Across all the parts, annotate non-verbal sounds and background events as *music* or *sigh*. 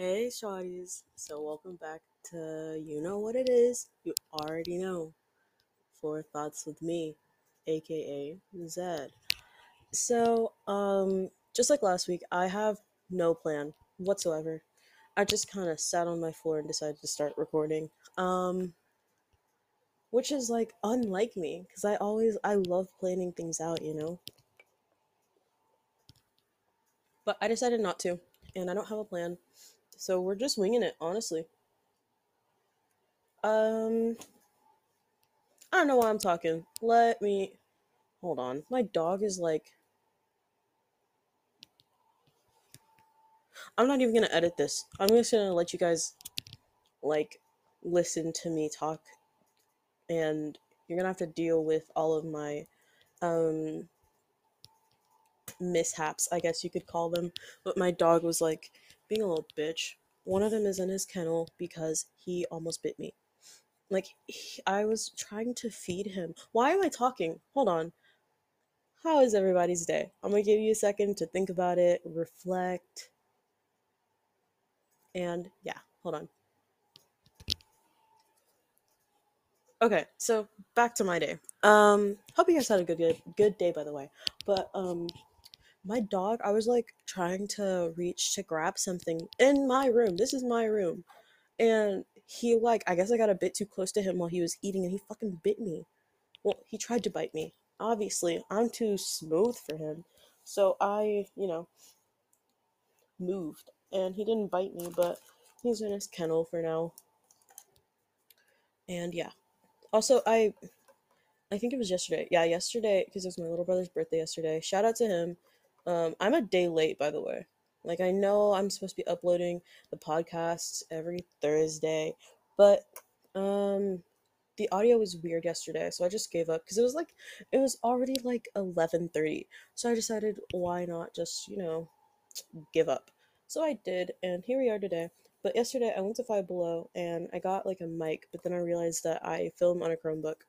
Hey, shawties. So, welcome back to You Know What It Is. You already know. Floor Thoughts with me, aka Zed. So, um, just like last week, I have no plan whatsoever. I just kind of sat on my floor and decided to start recording. Um, which is like unlike me, because I always, I love planning things out, you know? But I decided not to, and I don't have a plan. So, we're just winging it, honestly. Um, I don't know why I'm talking. Let me hold on. My dog is like I'm not even gonna edit this. I'm just gonna let you guys like listen to me talk and you're gonna have to deal with all of my um mishaps, I guess you could call them. But my dog was like being a little bitch. One of them is in his kennel because he almost bit me. Like he, I was trying to feed him. Why am I talking? Hold on. How is everybody's day? I'm gonna give you a second to think about it, reflect, and yeah, hold on. Okay, so back to my day. Um, hope you guys had a good day, good day by the way. But um, my dog, I was like trying to reach to grab something in my room. This is my room, and he like I guess I got a bit too close to him while he was eating, and he fucking bit me. Well, he tried to bite me. Obviously, I'm too smooth for him, so I, you know, moved, and he didn't bite me, but he's in his kennel for now. And yeah. Also, I I think it was yesterday. Yeah, yesterday because it was my little brother's birthday yesterday. Shout out to him. Um, I'm a day late, by the way. Like I know I'm supposed to be uploading the podcasts every Thursday, but um, the audio was weird yesterday, so I just gave up because it was like it was already like 11:30. So I decided why not just, you know, give up. So I did, and here we are today. But yesterday I went to Five Below and I got like a mic, but then I realized that I film on a Chromebook.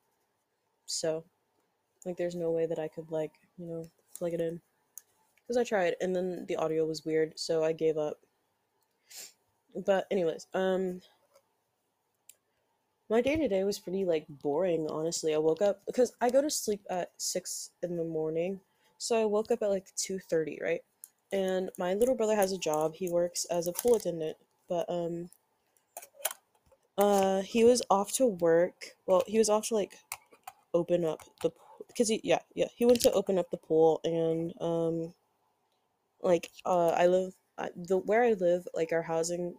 So, like, there's no way that I could, like, you know, plug it in. Because I tried, and then the audio was weird, so I gave up. But, anyways, um, my day to day was pretty, like, boring, honestly. I woke up, because I go to sleep at 6 in the morning, so I woke up at, like, 2.30, right? And my little brother has a job. He works as a pool attendant, but, um, uh, he was off to work. Well, he was off to, like, open up the because he yeah yeah he went to open up the pool and um like uh I live I, the where I live like our housing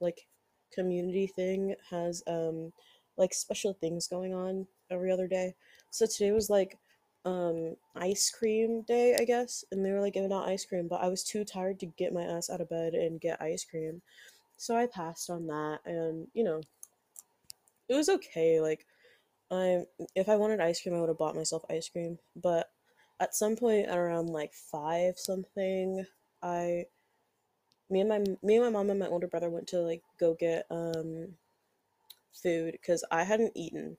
like community thing has um like special things going on every other day. So today was like um ice cream day, I guess, and they were like giving out ice cream, but I was too tired to get my ass out of bed and get ice cream. So I passed on that and you know, it was okay like I if I wanted ice cream, I would have bought myself ice cream. But at some point around like five something, I me and my me and my mom and my older brother went to like go get um food because I hadn't eaten.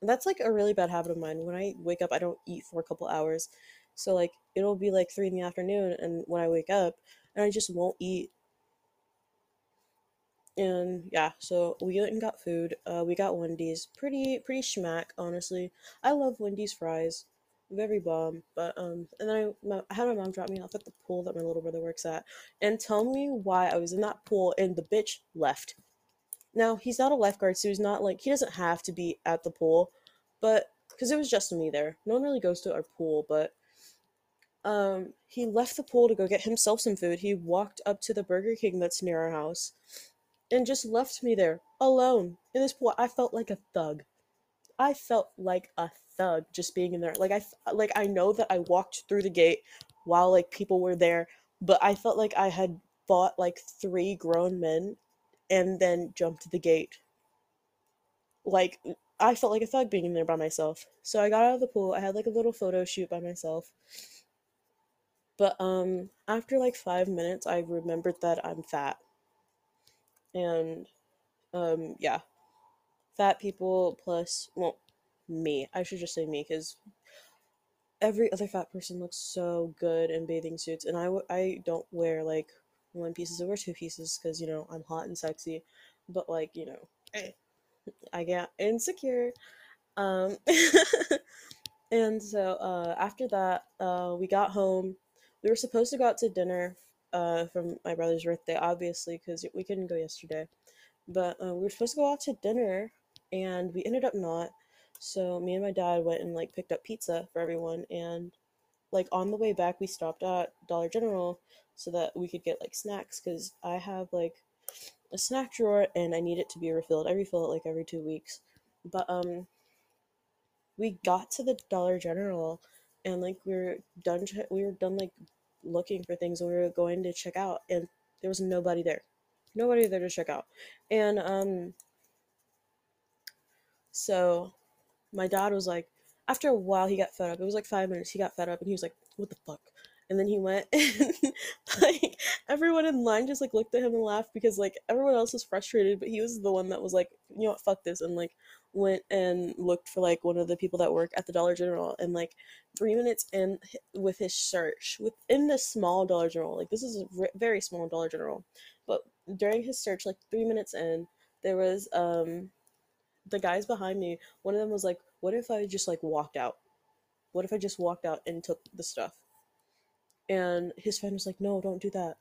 And that's like a really bad habit of mine. When I wake up, I don't eat for a couple hours. So like it'll be like three in the afternoon, and when I wake up, and I just won't eat. And yeah, so we went and got food. Uh, we got Wendy's. Pretty pretty schmack, honestly. I love Wendy's fries. Very bomb. But um, and then I, my, I had my mom drop me off at the pool that my little brother works at, and tell me why I was in that pool and the bitch left. Now he's not a lifeguard, so he's not like he doesn't have to be at the pool, but because it was just me there. No one really goes to our pool, but um, he left the pool to go get himself some food. He walked up to the Burger King that's near our house and just left me there alone in this pool. I felt like a thug. I felt like a thug just being in there. Like I like I know that I walked through the gate while like people were there, but I felt like I had fought like three grown men and then jumped the gate. Like I felt like a thug being in there by myself. So I got out of the pool. I had like a little photo shoot by myself. But um after like 5 minutes I remembered that I'm fat and um yeah fat people plus well me i should just say me because every other fat person looks so good in bathing suits and I w- I don't wear like one pieces over two pieces because you know I'm hot and sexy, but like you know, eh, I get insecure. Um, *laughs* and so uh, after that, uh, we got home. We were supposed to go out to dinner uh, from my brother's birthday, obviously, because we couldn't go yesterday. But uh, we were supposed to go out to dinner, and we ended up not. So me and my dad went and like picked up pizza for everyone, and like on the way back, we stopped at Dollar General so that we could get like snacks because I have like a snack drawer and I need it to be refilled. I refill it like every two weeks. But um we got to the Dollar General and like we were done we were done like looking for things and we were going to check out and there was nobody there. Nobody there to check out. And um so my dad was like after a while he got fed up. It was like 5 minutes he got fed up and he was like what the fuck? and then he went *laughs* and like everyone in line just like looked at him and laughed because like everyone else was frustrated but he was the one that was like you know what fuck this and like went and looked for like one of the people that work at the dollar general and like three minutes in with his search within this small dollar general like this is a very small dollar general but during his search like three minutes in there was um the guys behind me one of them was like what if i just like walked out? What if i just walked out and took the stuff? And his friend was like no don't do that.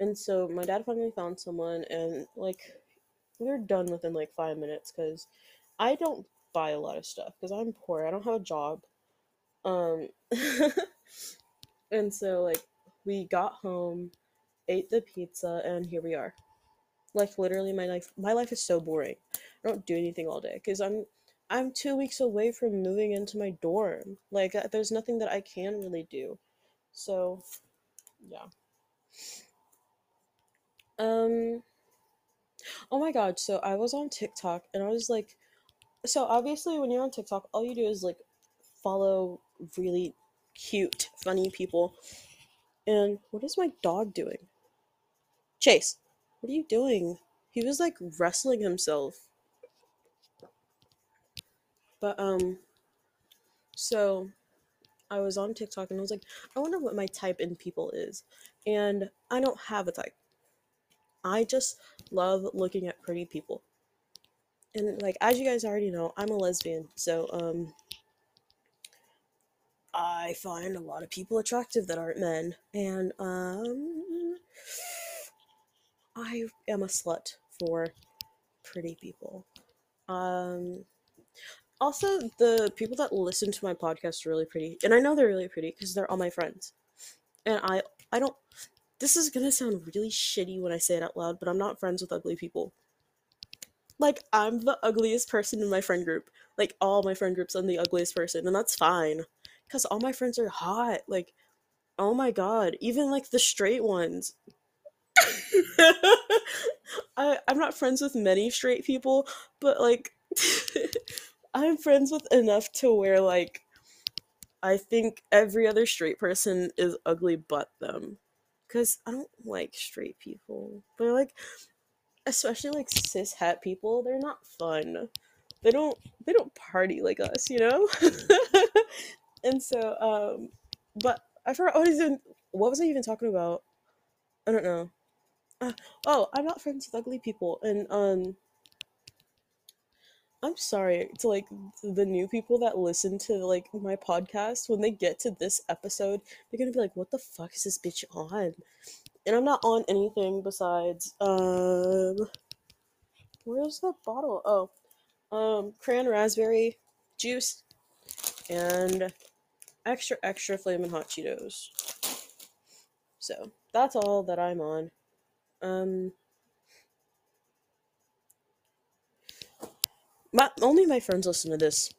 And so my dad finally found someone and like we were done within like five minutes because i don't buy a lot of stuff because i'm poor i don't have a job. Um *laughs* and so like we got home ate the pizza and here we are. Like literally my life my life is so boring i don't do anything all day because i'm i'm two weeks away from moving into my dorm like uh, there's nothing that i can really do so, yeah. Um Oh my god, so I was on TikTok and I was like so obviously when you're on TikTok, all you do is like follow really cute, funny people. And what is my dog doing? Chase, what are you doing? He was like wrestling himself. But um so I was on TikTok and I was like, I wonder what my type in people is. And I don't have a type. I just love looking at pretty people. And like as you guys already know, I'm a lesbian. So um I find a lot of people attractive that aren't men and um I am a slut for pretty people. Um also the people that listen to my podcast are really pretty and i know they're really pretty because they're all my friends. And i i don't this is gonna sound really shitty when i say it out loud but i'm not friends with ugly people. Like i'm the ugliest person in my friend group. Like all my friend groups i'm the ugliest person and that's fine. Because all my friends are hot like oh my god even like the straight ones. *laughs* I, i'm not friends with many straight people but like *laughs* I'm friends with enough to where like I think every other straight person is ugly but them. Cause I don't like straight people. They're like especially like cis het people, they're not fun. They don't they don't party like us, you know? *laughs* and so um but I forgot what was I even talking about? I don't know. Uh, oh, I'm not friends with ugly people and um I'm sorry to like the new people that listen to like my podcast when they get to this episode, they're gonna be like, "What the fuck is this bitch on?" And I'm not on anything besides um, where's the bottle? Oh, um, cran raspberry juice and extra extra flaming hot Cheetos. So that's all that I'm on. Um. My only my friends listen to this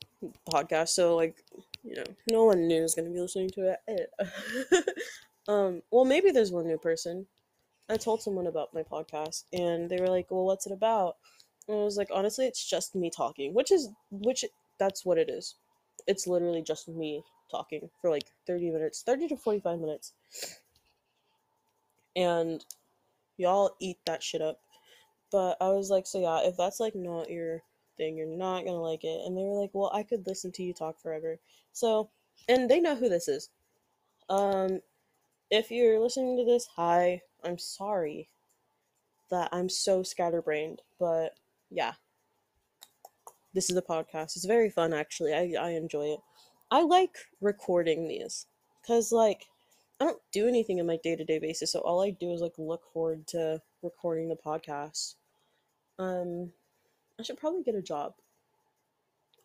podcast, so like you know, no one new is gonna be listening to it. *laughs* um, well, maybe there's one new person. I told someone about my podcast, and they were like, "Well, what's it about?" And I was like, "Honestly, it's just me talking," which is which that's what it is. It's literally just me talking for like 30 minutes, 30 to 45 minutes. And y'all eat that shit up. But I was like, so yeah, if that's like not your thing. You're not gonna like it. And they were like, well, I could listen to you talk forever. So, and they know who this is. Um, if you're listening to this, hi. I'm sorry that I'm so scatterbrained, but yeah. This is a podcast. It's very fun actually. I, I enjoy it. I like recording these because like I don't do anything in my day-to-day basis, so all I do is like look forward to recording the podcast. Um I should probably get a job.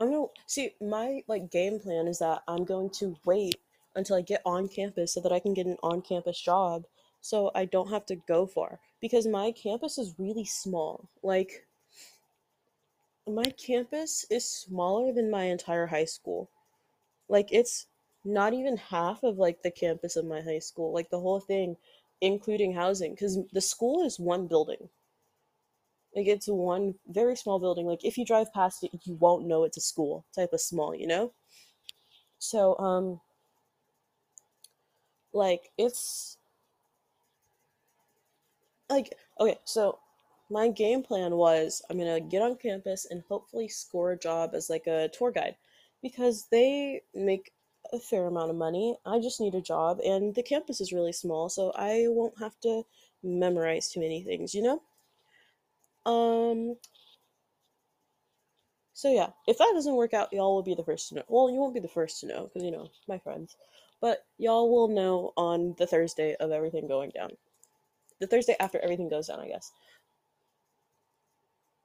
I'm gonna see my like game plan is that I'm going to wait until I get on campus so that I can get an on-campus job so I don't have to go far because my campus is really small. Like my campus is smaller than my entire high school. Like it's not even half of like the campus of my high school, like the whole thing including housing cuz the school is one building. Like it's one very small building. Like if you drive past it, you won't know it's a school type of small, you know? So um like it's like okay, so my game plan was I'm gonna get on campus and hopefully score a job as like a tour guide because they make a fair amount of money. I just need a job and the campus is really small, so I won't have to memorize too many things, you know? Um so yeah, if that doesn't work out, y'all will be the first to know. Well, you won't be the first to know because you know, my friends. But y'all will know on the Thursday of everything going down. The Thursday after everything goes down, I guess.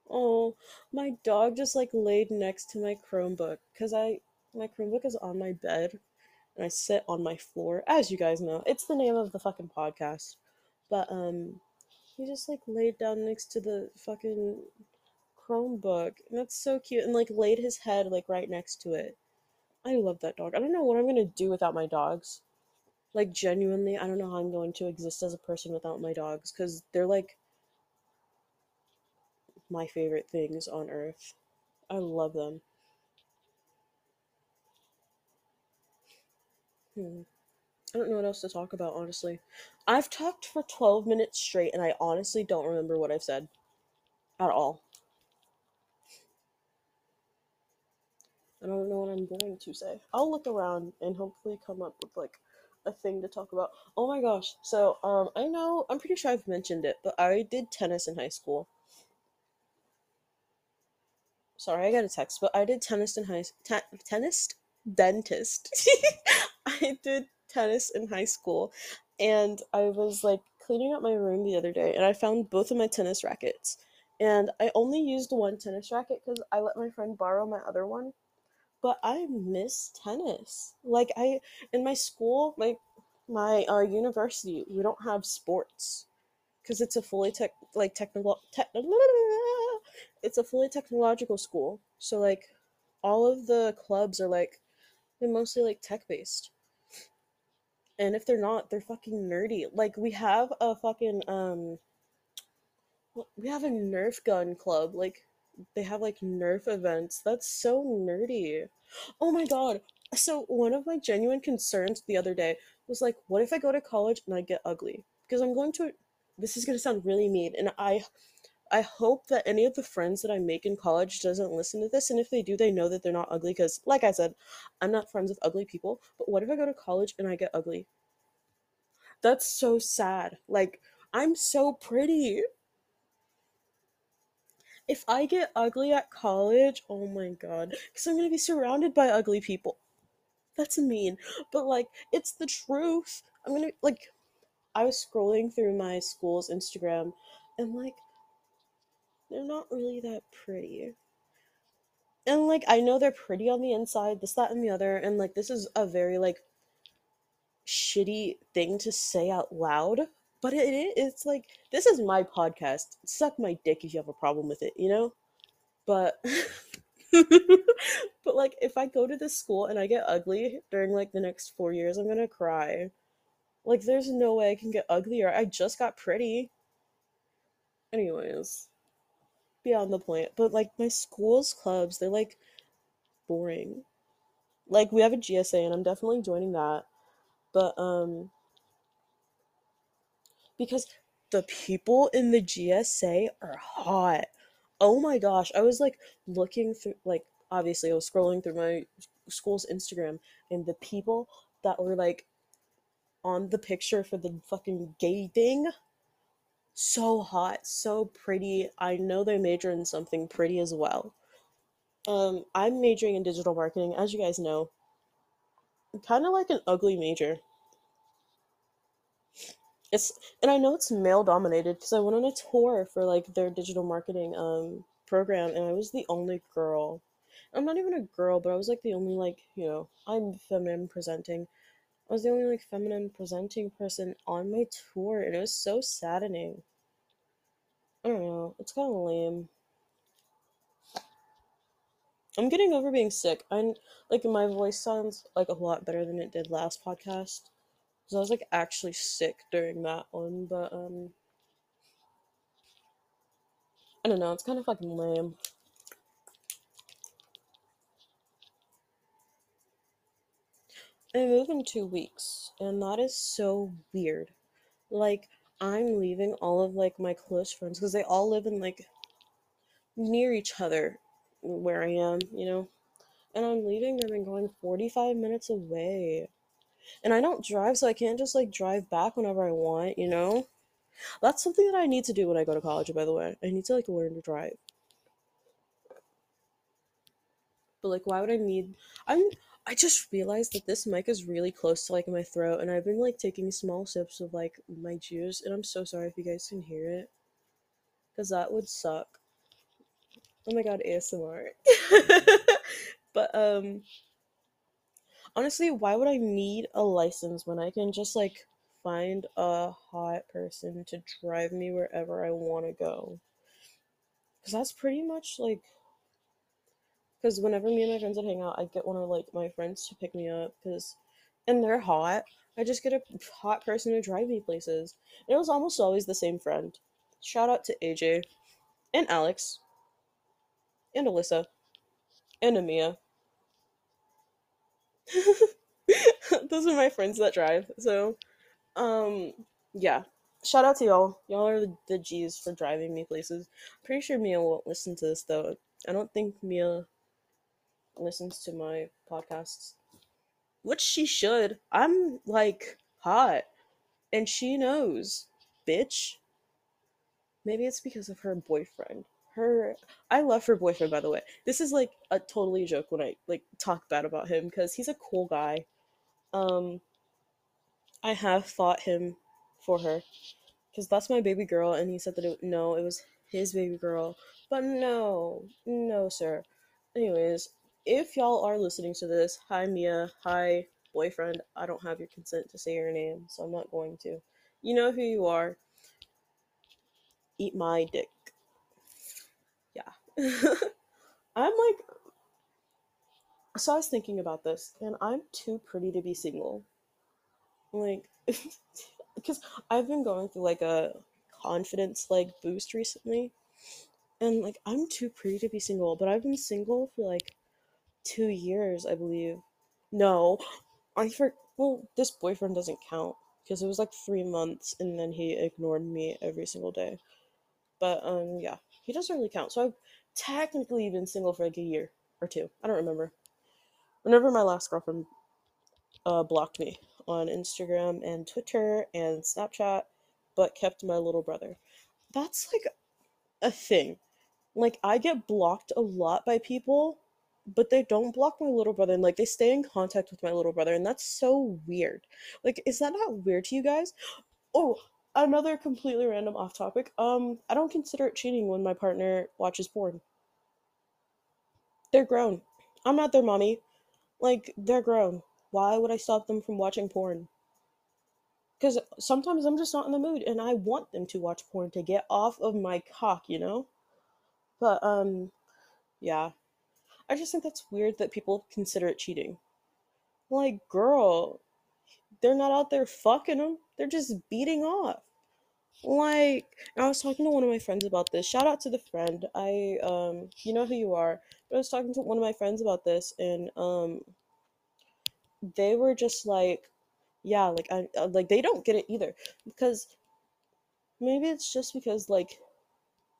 Oh, my dog just like laid next to my Chromebook because I my Chromebook is on my bed and I sit on my floor, as you guys know. It's the name of the fucking podcast. But um he just like laid down next to the fucking Chromebook. And that's so cute and like laid his head like right next to it. I love that dog. I don't know what I'm gonna do without my dogs. Like genuinely, I don't know how I'm going to exist as a person without my dogs because they're like my favorite things on earth. I love them. Hmm. I don't know what else to talk about, honestly. I've talked for 12 minutes straight and I honestly don't remember what I've said at all. I don't know what I'm going to say. I'll look around and hopefully come up with like a thing to talk about. Oh my gosh. So, um I know I'm pretty sure I've mentioned it, but I did tennis in high school. Sorry, I got a text, but I did tennis in high te- tennis dentist. *laughs* I did tennis in high school and I was like cleaning up my room the other day and I found both of my tennis rackets. And I only used one tennis racket cuz I let my friend borrow my other one but I miss tennis. Like I in my school, my my uh, university, we don't have sports because it's a fully tech like technical te- *laughs* it's a fully technological school. So like all of the clubs are like they're mostly like tech based. And if they're not, they're fucking nerdy. Like we have a fucking um we have a Nerf gun club. Like they have like Nerf events. That's so nerdy. Oh my god. So one of my genuine concerns the other day was like, what if I go to college and I get ugly? Because I'm going to this is gonna sound really mean, and I I hope that any of the friends that I make in college doesn't listen to this, and if they do, they know that they're not ugly. Because, like I said, I'm not friends with ugly people. But what if I go to college and I get ugly? That's so sad. Like I'm so pretty if I get ugly at college, oh my god, because I'm gonna be surrounded by ugly people. That's mean, but like, it's the truth. I'm gonna, like, I was scrolling through my school's Instagram and like, they're not really that pretty. And like, I know they're pretty on the inside, this, that, and the other, and like, this is a very like shitty thing to say out loud, but it is it's like this is my podcast. Suck my dick if you have a problem with it, you know? But *laughs* but like if I go to this school and I get ugly during like the next 4 years, I'm to cry. Like there's no way I can get uglier. I just got pretty. Anyways, beyond the point. But like my school's clubs, they're like boring. Like we have a GSA and I'm definitely joining that. But um because the people in the GSA are hot. Oh my gosh, I was like looking through like obviously I was scrolling through my school's Instagram and the people that were like on the picture for the fucking gay thing so hot, so pretty. I know they major in something pretty as well. Um, I'm majoring in digital marketing, as you guys know. Kind of like an ugly major. It's and I know it's male dominated because I went on a tour for like their digital marketing um program and I was the only girl. I'm not even a girl, but I was like the only like, you know, I'm feminine presenting. I was the only like feminine presenting person on my tour and it was so saddening. I don't know. It's kind of lame. I'm getting over being sick. I'm like my voice sounds like a lot better than it did last podcast. Cause I was like actually sick during that one, but um, I don't know. It's kind of fucking lame. I move in two weeks, and that is so weird. Like I'm leaving all of like my close friends because they all live in like near each other where I am, you know. And I'm leaving them and going 45 minutes away. And I don't drive, so I can't just like drive back whenever I want, you know? That's something that I need to do when I go to college, by the way. I need to like learn to drive. But like why would I need I'm I just realized that this mic is really close to like my throat and I've been like taking small sips of like my juice and I'm so sorry if you guys can hear it. Cause that would suck. Oh my god, ASMR. *laughs* but um honestly, why would I need a license when I can just like find a hot person to drive me wherever I want to go? Cuz that's pretty much like cuz whenever me and my friends would hang out, I'd get one of like my friends to pick me up cuz and they're hot. I just get a hot person to drive me places. And it was almost always the same friend. Shout out to AJ and Alex and Alyssa and Amia. *laughs* Those are my friends that drive. So, um, yeah. Shout out to y'all. Y'all are the, the G's for driving me places. Pretty sure Mia won't listen to this though. I don't think Mia listens to my podcasts. Which she should. I'm like hot. And she knows. Bitch. Maybe it's because of her boyfriend. Her I love her boyfriend by the way. This is like a totally joke when I like talk bad about him because he's a cool guy. Um I have fought him for her because that's my baby girl, and he said that it, no, it was his baby girl. But no, no, sir. Anyways, if y'all are listening to this, hi Mia, hi boyfriend. I don't have your consent to say your name, so I'm not going to. You know who you are. Eat my dick. Yeah. *laughs* I'm like, so I was thinking about this, and I'm too pretty to be single. Like, *laughs* because I've been going through like a confidence like boost recently, and like I'm too pretty to be single, but I've been single for like two years, I believe. No, *gasps* I for well, this boyfriend doesn't count because it was like three months, and then he ignored me every single day. But um, yeah, he doesn't really count. So I've technically been single for like a year or two. I don't remember. Whenever my last girlfriend uh, blocked me on Instagram and Twitter and Snapchat, but kept my little brother. That's like a thing. Like I get blocked a lot by people, but they don't block my little brother and like they stay in contact with my little brother and that's so weird. Like is that not weird to you guys? Oh, another completely random off topic. Um I don't consider it cheating when my partner watches porn. They're grown. I'm not their mommy. Like they're grown. Why would I stop them from watching porn? Because sometimes I'm just not in the mood and I want them to watch porn to get off of my cock, you know? But, um, yeah. I just think that's weird that people consider it cheating. Like, girl, they're not out there fucking them, they're just beating off. Like, I was talking to one of my friends about this. Shout out to the friend. I, um, you know who you are. But I was talking to one of my friends about this, and, um, they were just like, yeah, like I uh, like they don't get it either because maybe it's just because like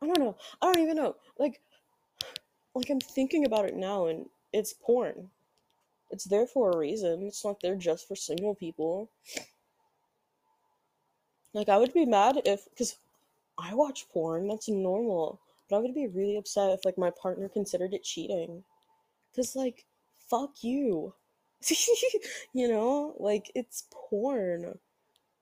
I don't know. I don't even know. Like like I'm thinking about it now and it's porn. It's there for a reason. It's not there just for single people. Like I would be mad if cuz I watch porn, that's normal. But I would be really upset if like my partner considered it cheating. Cause like, fuck you. *laughs* you know? Like it's porn.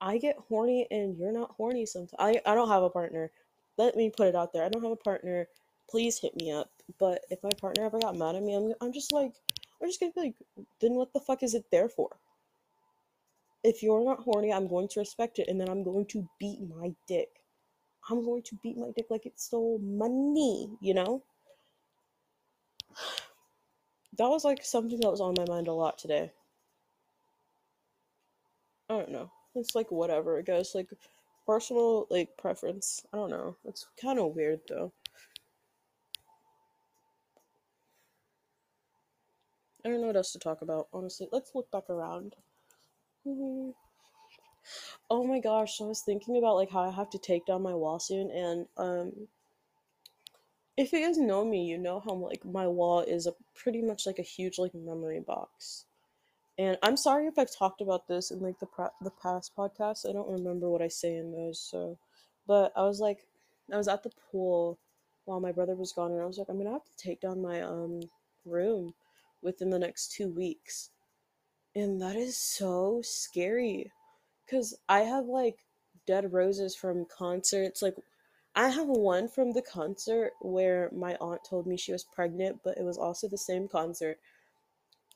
I get horny and you're not horny sometimes. I, I don't have a partner. Let me put it out there. I don't have a partner. Please hit me up. But if my partner ever got mad at me, I'm, I'm just like, I'm just gonna be like, then what the fuck is it there for? If you're not horny, I'm going to respect it and then I'm going to beat my dick. I'm going to beat my dick like it stole money, you know? That was like something that was on my mind a lot today. I don't know. It's like whatever, I guess. Like personal like preference. I don't know. It's kind of weird though. I don't know what else to talk about, honestly. Let's look back around. hmm Oh my gosh, I was thinking about like how I have to take down my wall soon and um if you guys know me, you know how like my wall is a pretty much like a huge like memory box. And I'm sorry if I've talked about this in like the the past podcast. I don't remember what I say in those. So, but I was like, I was at the pool while my brother was gone, and I was like, I'm gonna have to take down my um room within the next two weeks, and that is so scary, cause I have like dead roses from concerts. Like, I have one from the concert where my aunt told me she was pregnant, but it was also the same concert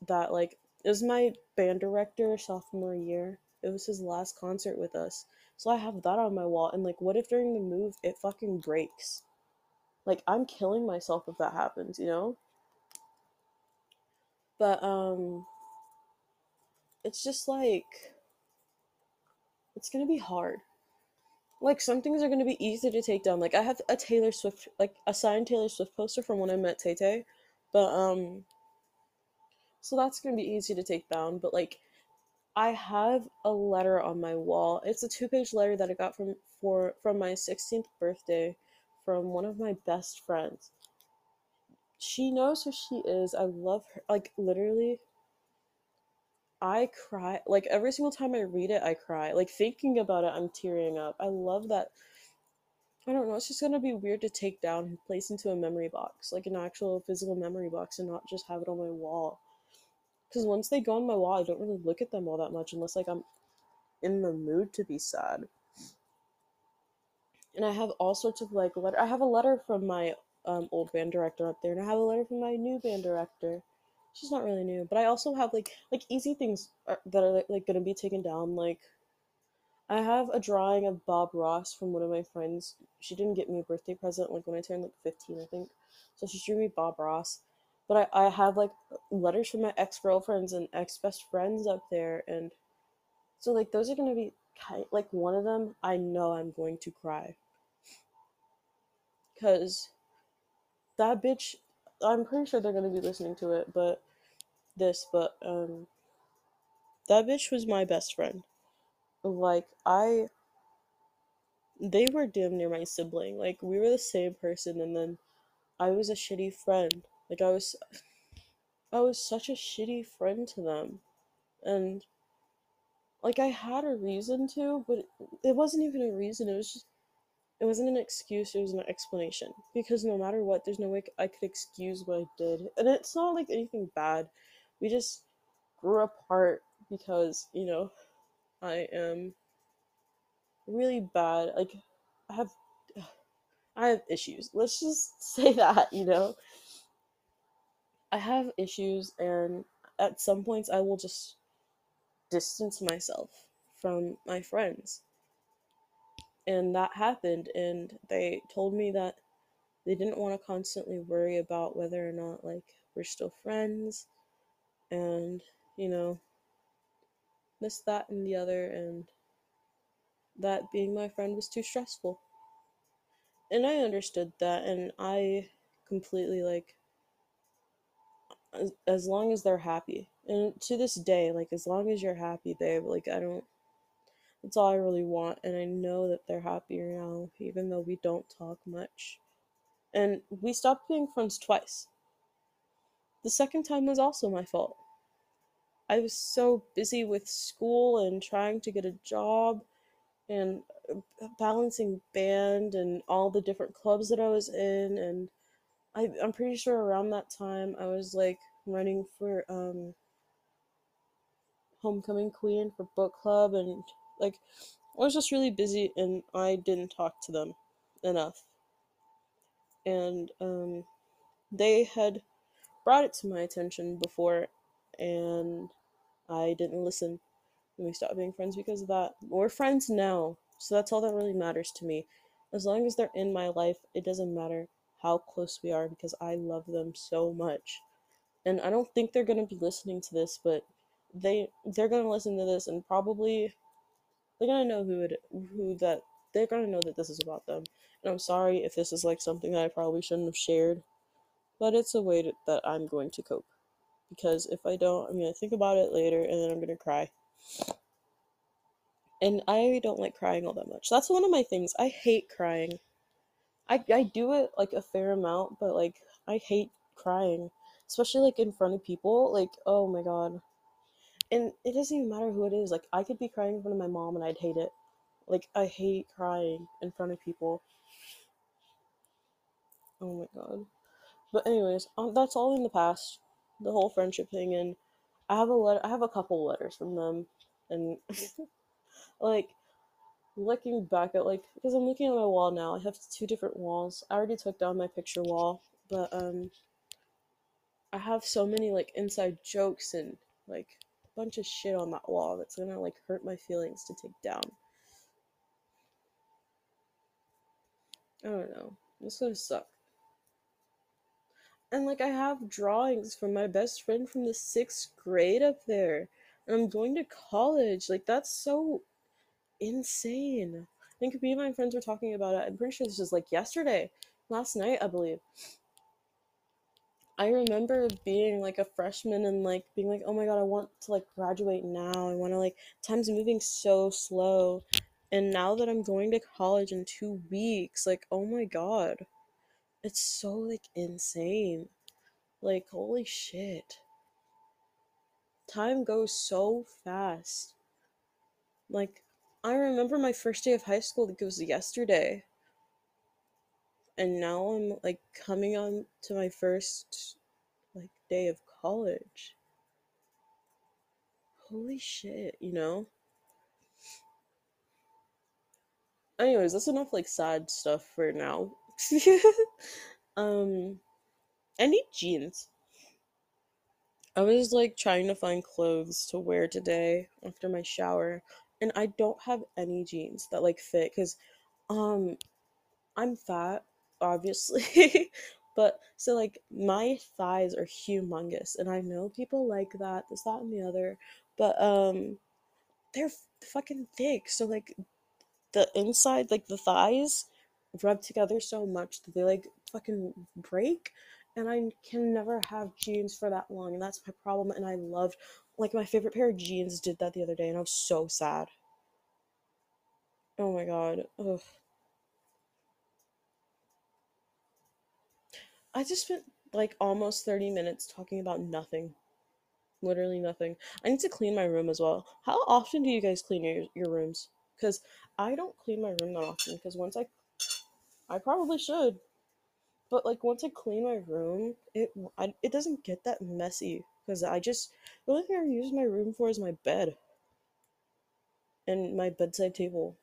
that like it was my band director sophomore year. It was his last concert with us. So I have that on my wall and like what if during the move it fucking breaks? Like I'm killing myself if that happens, you know? But um it's just like it's going to be hard. Like some things are going to be easy to take down. Like I have a Taylor Swift like a signed Taylor Swift poster from when I met Tay Tay. But um so that's going to be easy to take down, but like I have a letter on my wall. It's a two-page letter that I got from for from my 16th birthday from one of my best friends. She knows who she is. I love her. Like literally, I cry. Like every single time I read it, I cry. Like thinking about it, I'm tearing up. I love that. I don't know. It's just gonna be weird to take down and place into a memory box, like an actual physical memory box, and not just have it on my wall. Because once they go on my wall, I don't really look at them all that much unless like I'm in the mood to be sad. And I have all sorts of like letter. I have a letter from my um, old band director up there, and I have a letter from my new band director. She's not really new, but I also have like like easy things are, that are like, gonna be taken down. Like I have a drawing of Bob Ross from one of my friends. She didn't get me a birthday present like when I turned like fifteen, I think. So she drew me Bob Ross. But I, I have like letters from my ex girlfriends and ex best friends up there, and so like those are gonna be kind like one of them. I know I'm going to cry because that bitch. I'm pretty sure they're gonna be listening to it, but this, but um, that bitch was my best friend. Like I, they were damn near my sibling. Like we were the same person, and then I was a shitty friend. Like I was, I was such a shitty friend to them, and like I had a reason to, but it wasn't even a reason. It was just it wasn't an excuse, it was an explanation. Because no matter what, there's no way I could excuse what I did. And it's not like anything bad. We just grew apart because, you know, I am really bad. Like I have I have issues. Let's just *laughs* say that, you know. I have issues and at some points I will just distance myself from my friends and that happened and they told me that they didn't want to constantly worry about whether or not like we're still friends and you know this that and the other and that being my friend was too stressful. And i understood that and i completely like as, as long as they're happy and to this day like as long as you're happy babe like i don't that's all I really want, and I know that they're happier now, even though we don't talk much. And we stopped being friends twice. The second time was also my fault. I was so busy with school and trying to get a job and balancing band and all the different clubs that I was in and I, I'm pretty sure around that time I was like running for um homecoming queen for book club and like I was just really busy and I didn't talk to them enough. And um they had brought it to my attention before and I didn't listen and we stopped being friends because of that. We're friends now, so that's all that really matters to me. As long as they're in my life, it doesn't matter how close we are because I love them so much. And I don't think they're gonna be listening to this, but they they're gonna listen to this and probably they're gonna know who it who that they're gonna know that this is about them. And I'm sorry if this is like something that I probably shouldn't have shared, but it's a way to, that I'm going to cope. Because if I don't, I'm gonna think about it later and then I'm gonna cry. And I don't like crying all that much. That's one of my things. I hate crying. I I do it like a fair amount, but like I hate crying, especially like in front of people. Like, oh my god. And it doesn't even matter who it is. Like I could be crying in front of my mom and I'd hate it. Like I hate crying in front of people. Oh my god. But anyways, um, that's all in the past. The whole friendship thing, and I have a letter. I have a couple letters from them, and *laughs* like looking back at like because I'm looking at my wall now. I have two different walls. I already took down my picture wall, but um, I have so many like inside jokes and like bunch of shit on that wall that's gonna like hurt my feelings to take down. I don't know. It's gonna suck. And like I have drawings from my best friend from the sixth grade up there. And I'm going to college. Like that's so insane. I think me and my friends were talking about it. I'm pretty sure this was like yesterday. Last night, I believe. I remember being like a freshman and like being like, oh my god, I want to like graduate now. I want to like, time's moving so slow. And now that I'm going to college in two weeks, like, oh my god. It's so like insane. Like, holy shit. Time goes so fast. Like, I remember my first day of high school, it was yesterday. And now I'm like coming on to my first like day of college. Holy shit, you know? Anyways, that's enough like sad stuff for now. *laughs* um I need jeans. I was like trying to find clothes to wear today after my shower and I don't have any jeans that like fit cuz um I'm fat obviously *laughs* but so like my thighs are humongous and I know people like that this that and the other but um they're fucking thick so like the inside like the thighs rub together so much that they like fucking break and I can never have jeans for that long and that's my problem and I loved like my favorite pair of jeans did that the other day and I was so sad. Oh my god. Ugh. I just spent like almost 30 minutes talking about nothing. Literally nothing. I need to clean my room as well. How often do you guys clean your, your rooms? Because I don't clean my room that often because once I I probably should. But like once I clean my room, it I, it doesn't get that messy because I just the only thing I use my room for is my bed and my bedside table.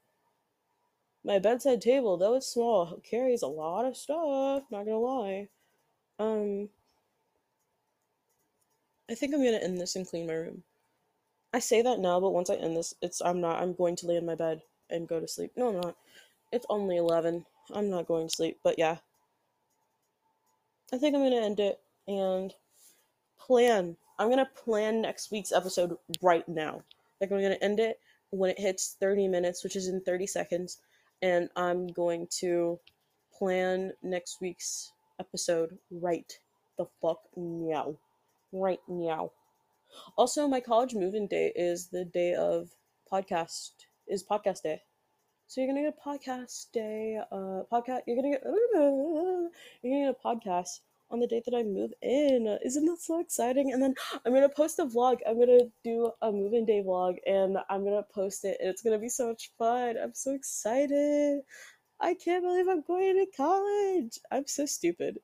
My bedside table, though it's small, carries a lot of stuff. Not gonna lie. Um, I think I'm gonna end this and clean my room. I say that now, but once I end this, it's I'm not. I'm going to lay in my bed and go to sleep. No, I'm not. It's only eleven. I'm not going to sleep. But yeah, I think I'm gonna end it and plan. I'm gonna plan next week's episode right now. Like I'm gonna end it when it hits 30 minutes, which is in 30 seconds, and I'm going to plan next week's episode right the fuck now. Right now. Also, my college moving day is the day of podcast is podcast day. So you're gonna get a podcast day, uh, podcast. You're gonna get *laughs* you're gonna get a podcast on the date that I move in. Isn't that so exciting? And then I'm gonna post a vlog. I'm gonna do a move-in day vlog and I'm gonna post it and it's gonna be so much fun. I'm so excited. I can't believe I'm going to college. I'm so stupid.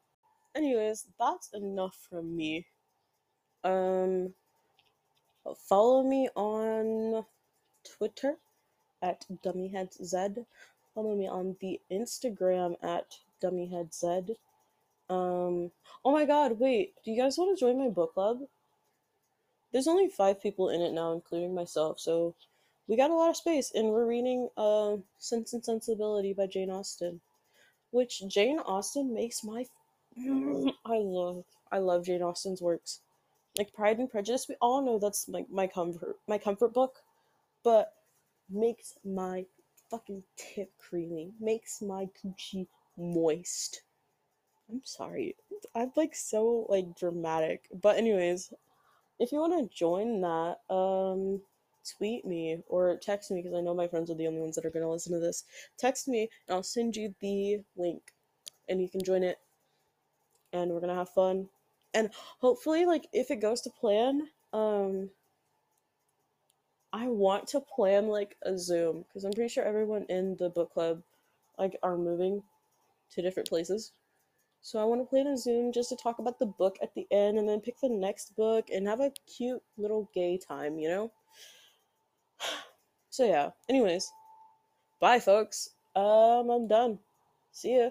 Anyways, that's enough from me. Um follow me on Twitter at dummyheadz. Follow me on the Instagram at dummyheadz. Um, oh my god, wait, do you guys want to join my book club? There's only five people in it now, including myself, so we got a lot of space, and we're reading uh, Sense and Sensibility by Jane Austen, which Jane Austen makes my. *clears throat* I love, I love Jane Austen's works. Like Pride and Prejudice, we all know that's like my comfort, my comfort book, but makes my fucking tip creamy, makes my coochie moist. I'm sorry. I'm like so like dramatic. But anyways, if you want to join that, um tweet me or text me because I know my friends are the only ones that are going to listen to this. Text me and I'll send you the link and you can join it and we're going to have fun. And hopefully like if it goes to plan, um I want to plan like a Zoom because I'm pretty sure everyone in the book club like are moving to different places. So I want to plan a Zoom just to talk about the book at the end and then pick the next book and have a cute little gay time, you know? So yeah. Anyways, bye folks. Um I'm done. See ya.